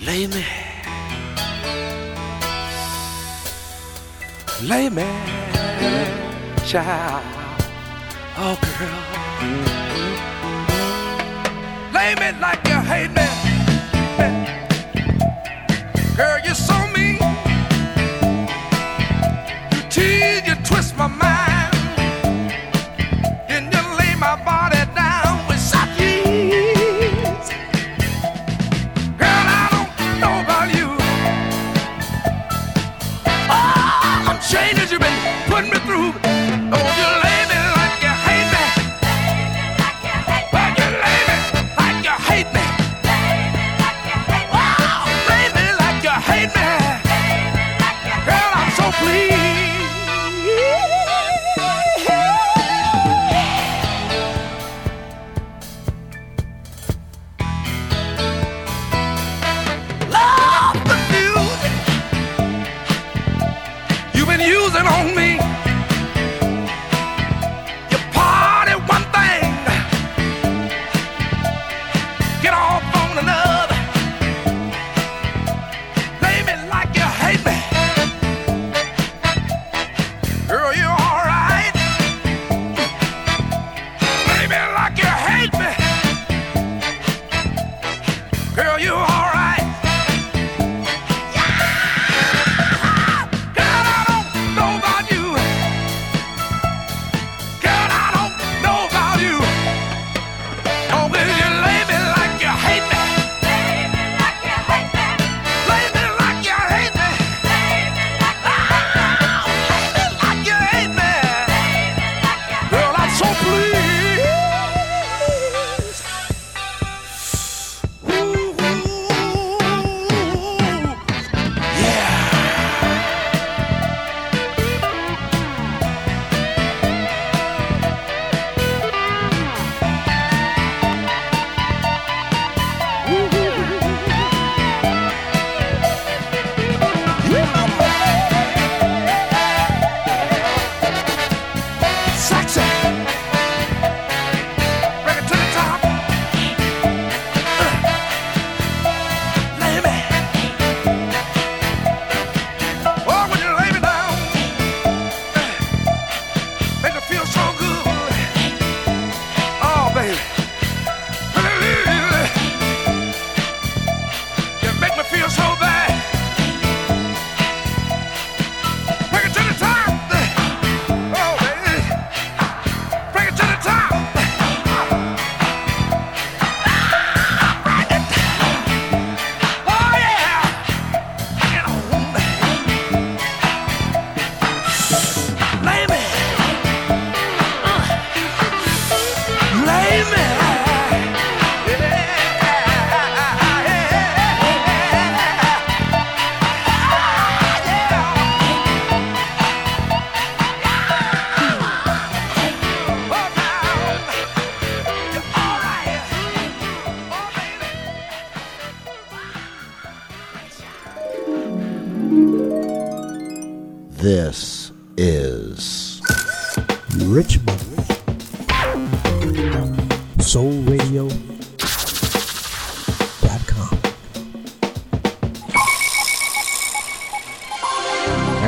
Lay me. Lay me, child. Oh, girl. Lay me like you hate me. Girl, you're so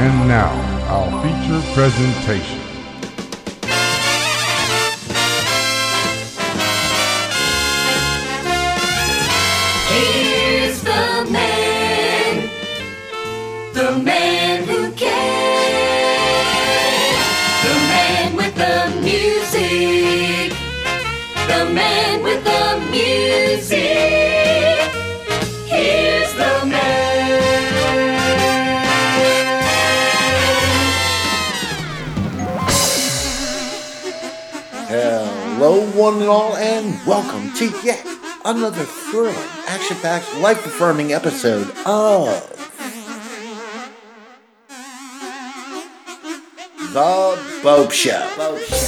And now, our feature presentation. all and welcome to yet another thrilling, action packed, life affirming episode of The Bopst Show.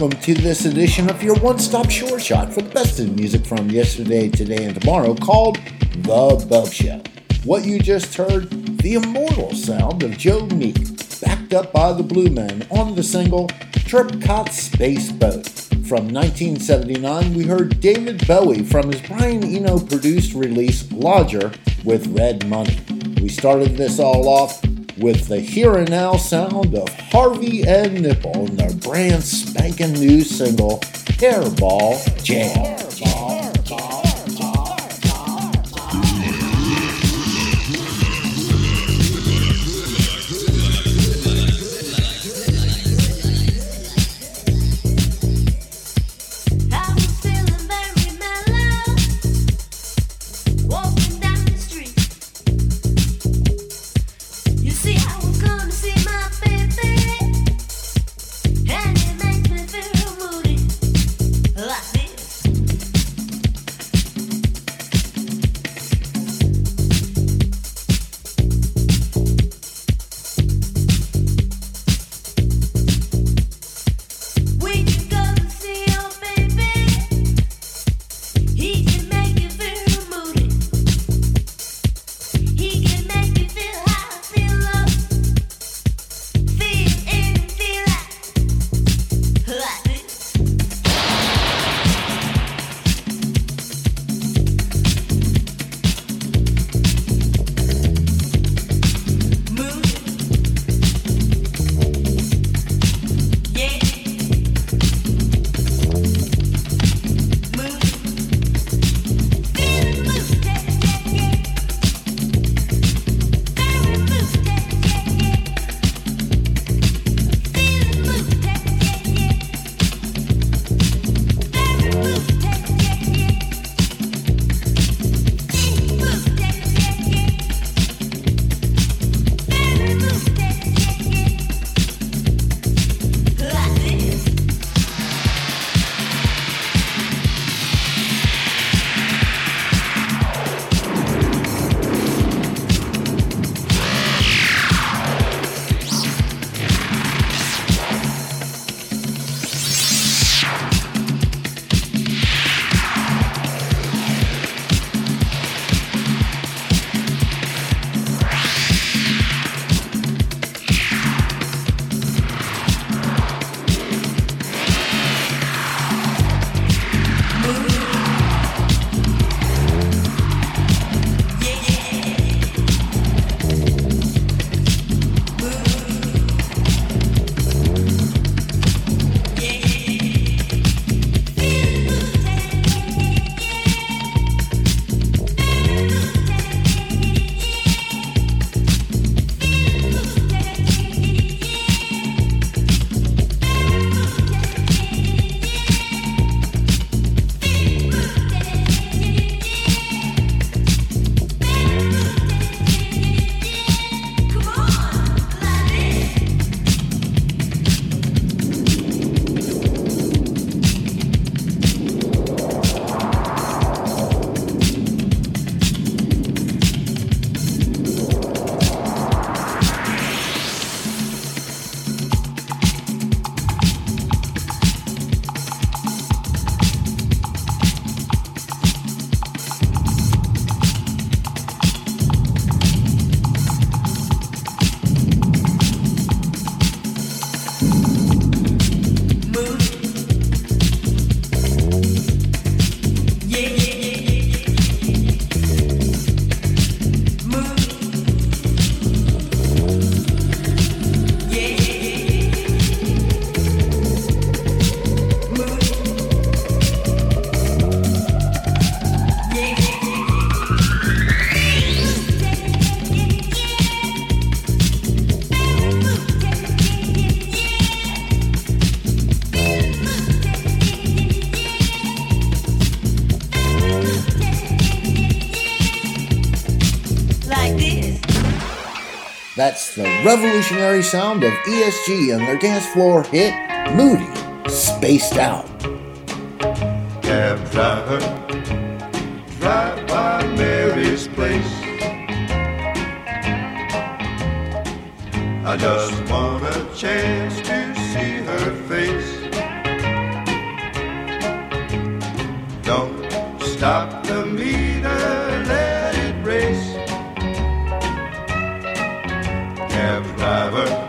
Welcome to this edition of your one stop short shot for the best in music from yesterday, today, and tomorrow called The Bopst Show. What you just heard, the immortal sound of Joe Meek, backed up by the Blue Men on the single Dribcot's Space Boat. From 1979, we heard David Bowie from his Brian Eno produced release Lodger with Red Money. We started this all off with the here and now sound of Harvey and Nipple and their brand spanking new single Hairball Jam. I revolutionary sound of ESG and their dance floor hit Moody, Spaced Out. driver.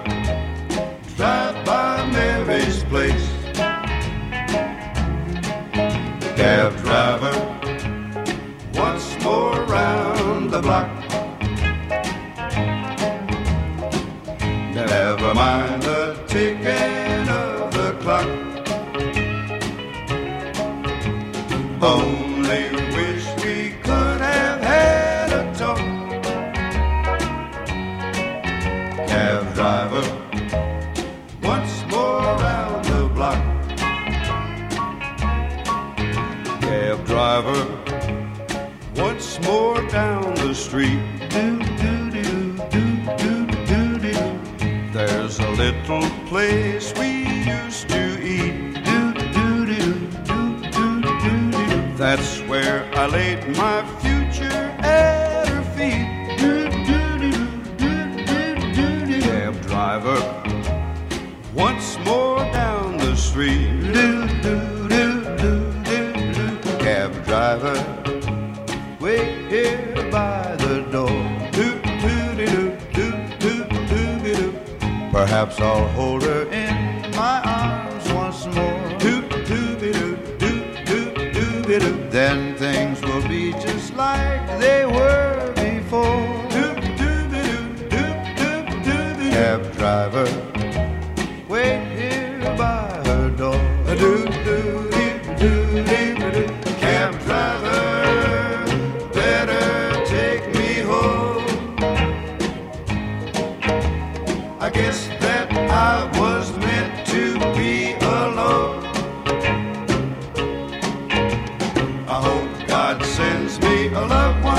sends me a love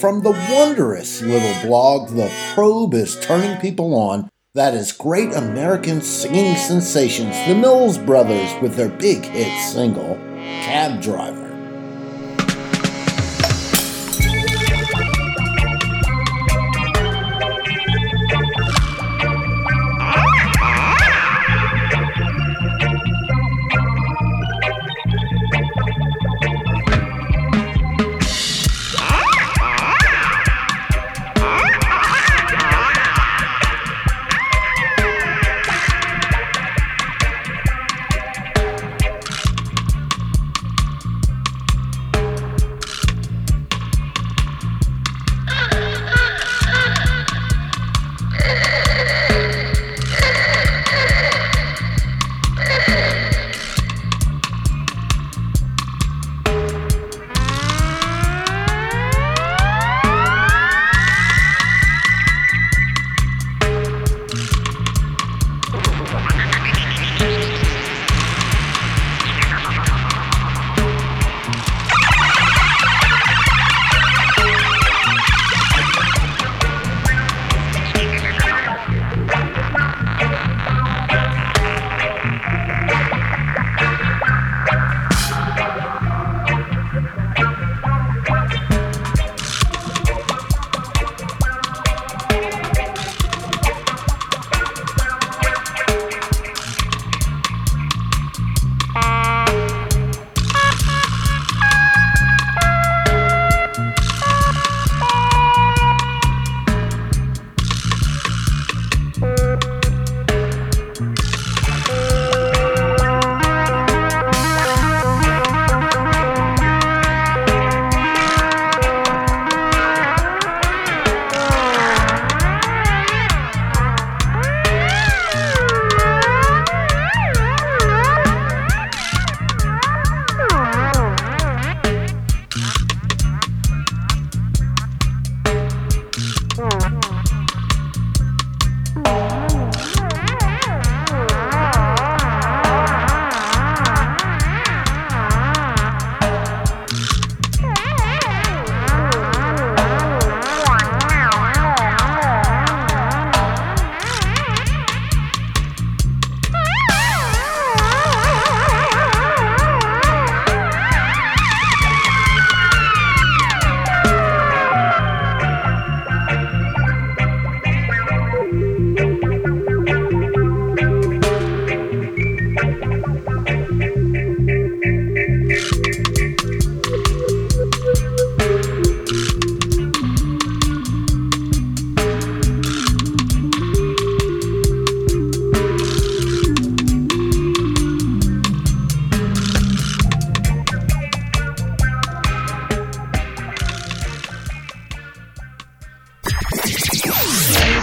from the wondrous little blog The Probe is turning people on. That is great American singing sensations, the Mills Brothers with their big hit single, Cab Driver.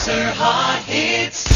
Monster Hot Hits.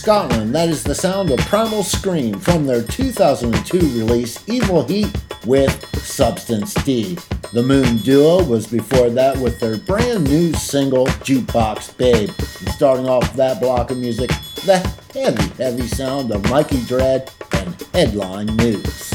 Scotland, that is the sound of Primal Scream from their 2002 release Evil Heat with Substance D. The Moon Duo was before that with their brand new single Jukebox Babe. And starting off that block of music, the heavy, heavy sound of Mikey Dread and Headline News.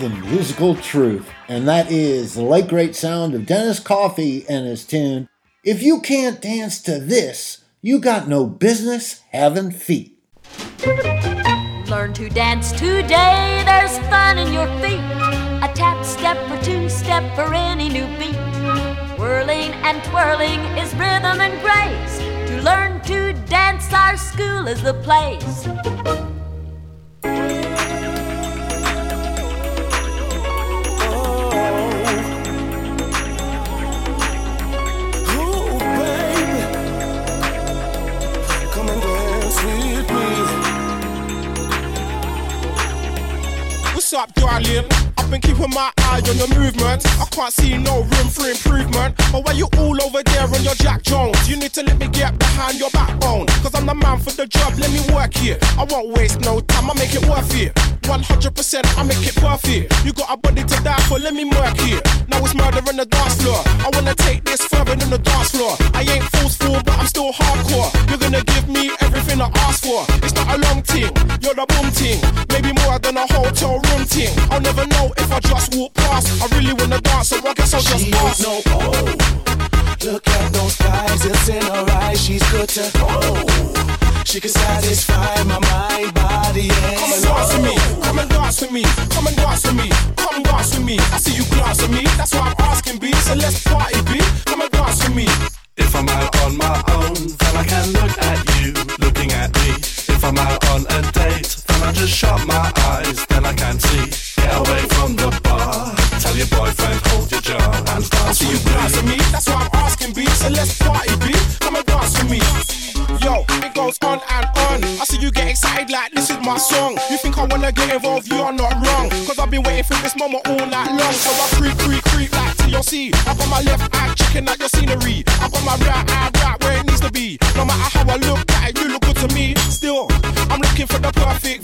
The musical truth? And that is the late great sound of Dennis Coffey and his tune, If You Can't Dance to This, You Got No Business Having Feet. Learn to dance today, there's fun in your feet. A tap step or two step for any new beat. Whirling and twirling is rhythm and grace. To learn to dance, our school is the place. I've been keeping my eye on your movement. I can't see no room for improvement. But why you all over there on your Jack Jones? You need to let me get behind your backbone. Cause I'm the man for the job, let me work here. I won't waste no time, I make it worth it. 100% I make it perfect. You got a body to die for, let me work here. Now it's murder on the dance floor. I wanna take this further than the dance floor. I ain't forceful, but I'm still hardcore. You're gonna give me everything I asked for. It's not a long ting, you're the boom ting. Maybe more than a hotel room ting. I'll never know if I just walk past. I really wanna dance, so I guess I'll just She ask. ain't no oh. Look at those thighs, it's in her eyes. She's good to oh. She can satisfy my mind, body, and Come and dance with me, come and dance with me, come and dance with me, come dance with me. I see you glance at me, that's why I'm asking B. So let's party B, come and dance with me. If I'm out on my own, then I can look my song. You think I wanna get involved, you are not wrong. Cause I've been waiting for this moment all night long. So I creep, creep, creep like TLC. I got my left eye checking out your scenery. I got my right eye right where it needs to be. No matter how I look at it, you look good to me. Still, I'm looking for the perfect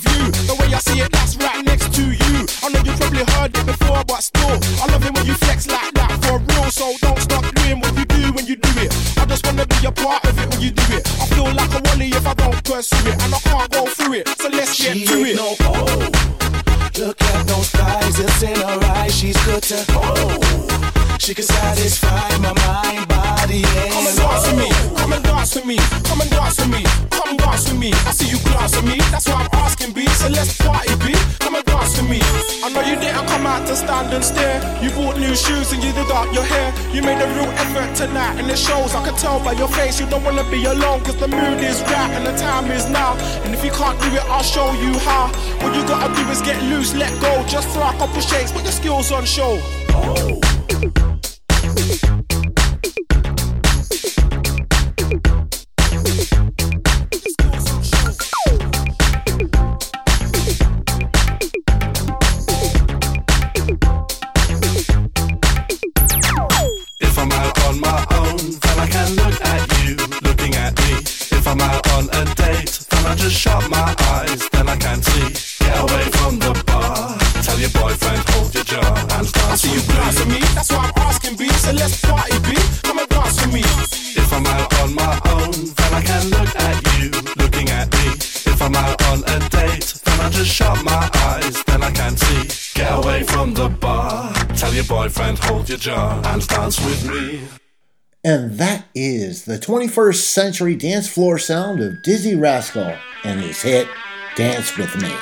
You made a real effort tonight and it shows. I can tell by your face you don't wanna be alone. Cause the mood is right and the time is now. And if you can't do it, I'll show you how. What you gotta do is get loose, let go. Just throw a couple shakes, put your skills on show. If So let's party B, come and dance with me. If I'm out on my own, then I can look at you looking at me. If I'm out on a date, then I just shut my eyes, then I can see. Get away from the bar. Tell your boyfriend, hold your jaw and dance with me. And that is the 21st century dance floor sound of Dizzee Rascal and his hit Dance With Me.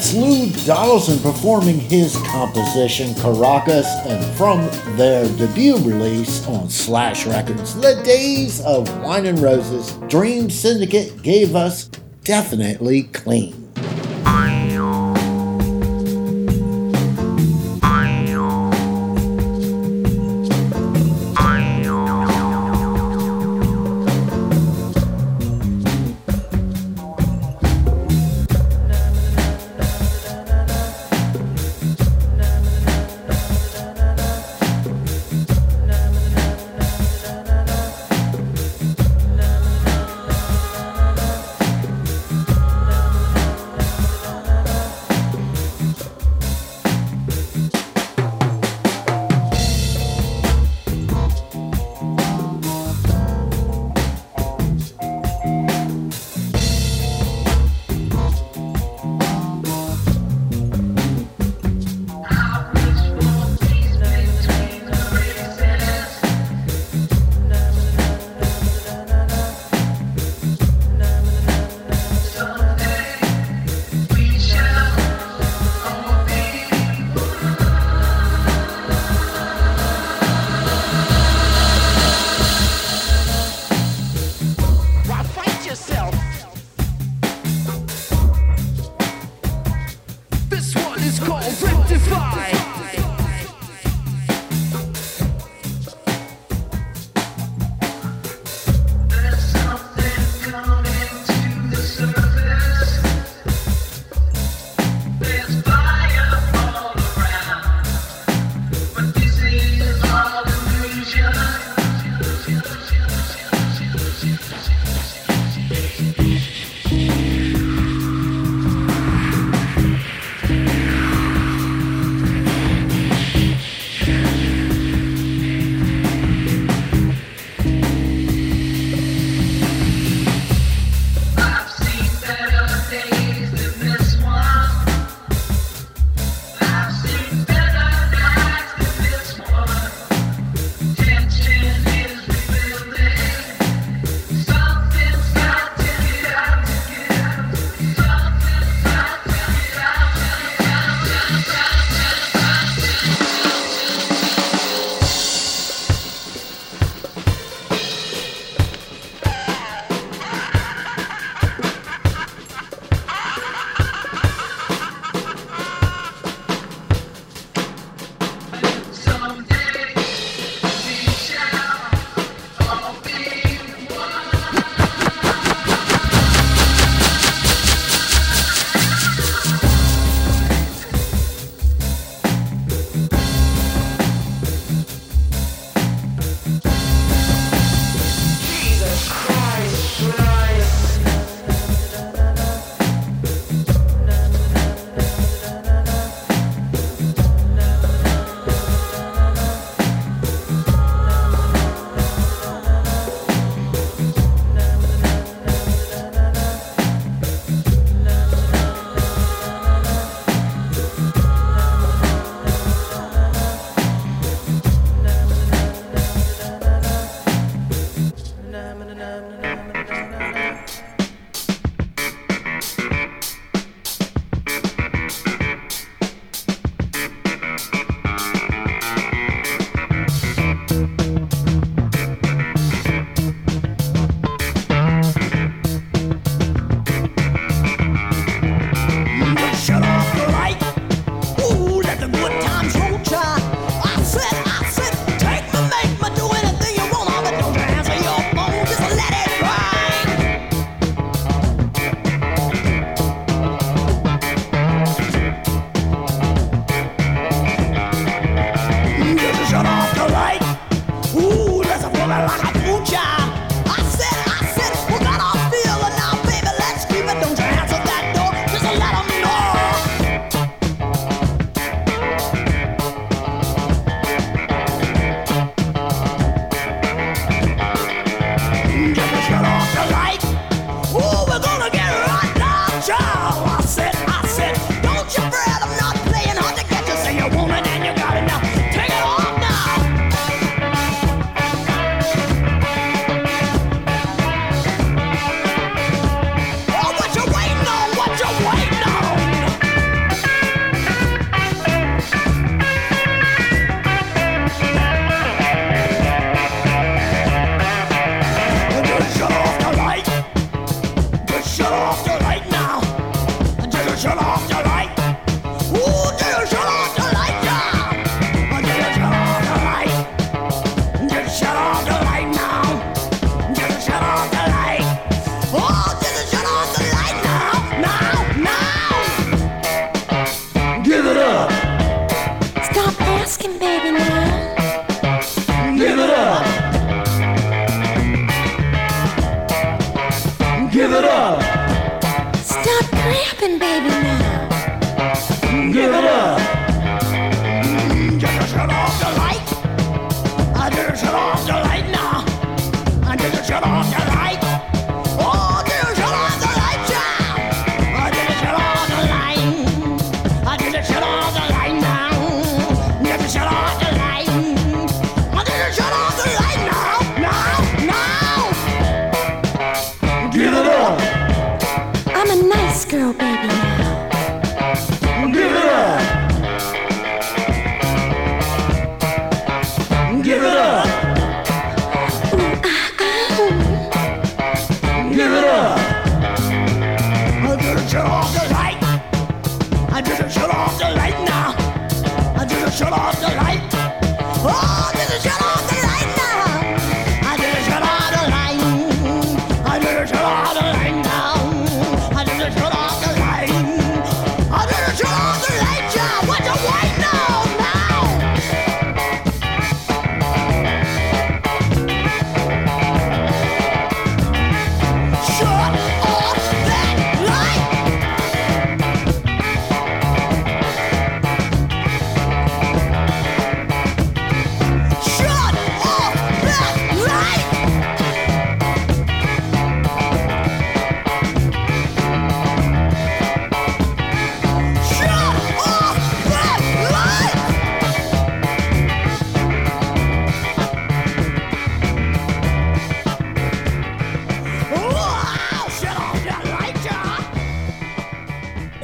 That's Lou Donaldson performing his composition Caracas, and from their debut release on Slash Records, The Days of Wine and Roses, Dream Syndicate gave us Definitely Clean.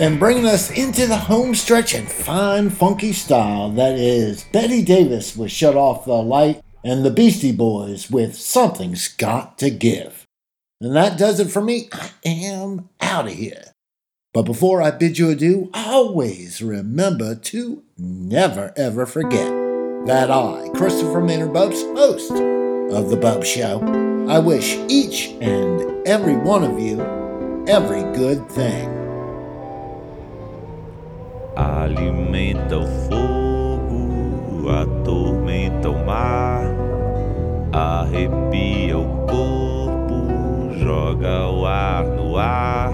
and bringing us into the home stretch in fine, funky style that is Betty Davis with Shut Off the Light and the Beastie Boys with Something's Got to Give. And that does it for me. I am out of here. But before I bid you adieu, always remember to never ever forget that I, Christopher Maynard Bopst, host of The Bopst Show, I wish each and every one of you every good thing. alimenta o fogo, atormenta o mar, arrepia o corpo, joga o ar no ar.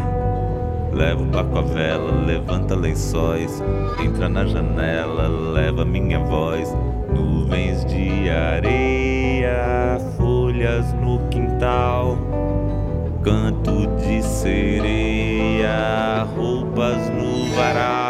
Leva o barco à vela, levanta lençóis, entra na janela, leva minha voz. Nuvens de areia, folhas no quintal, canto de sereia, roupas no varal.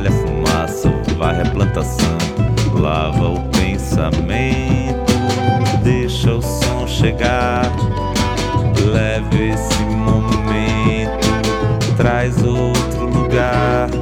espalha fumaça, varre a plantação, lava o pensamento, deixa o som chegar, leve esse momento, traz outro lugar.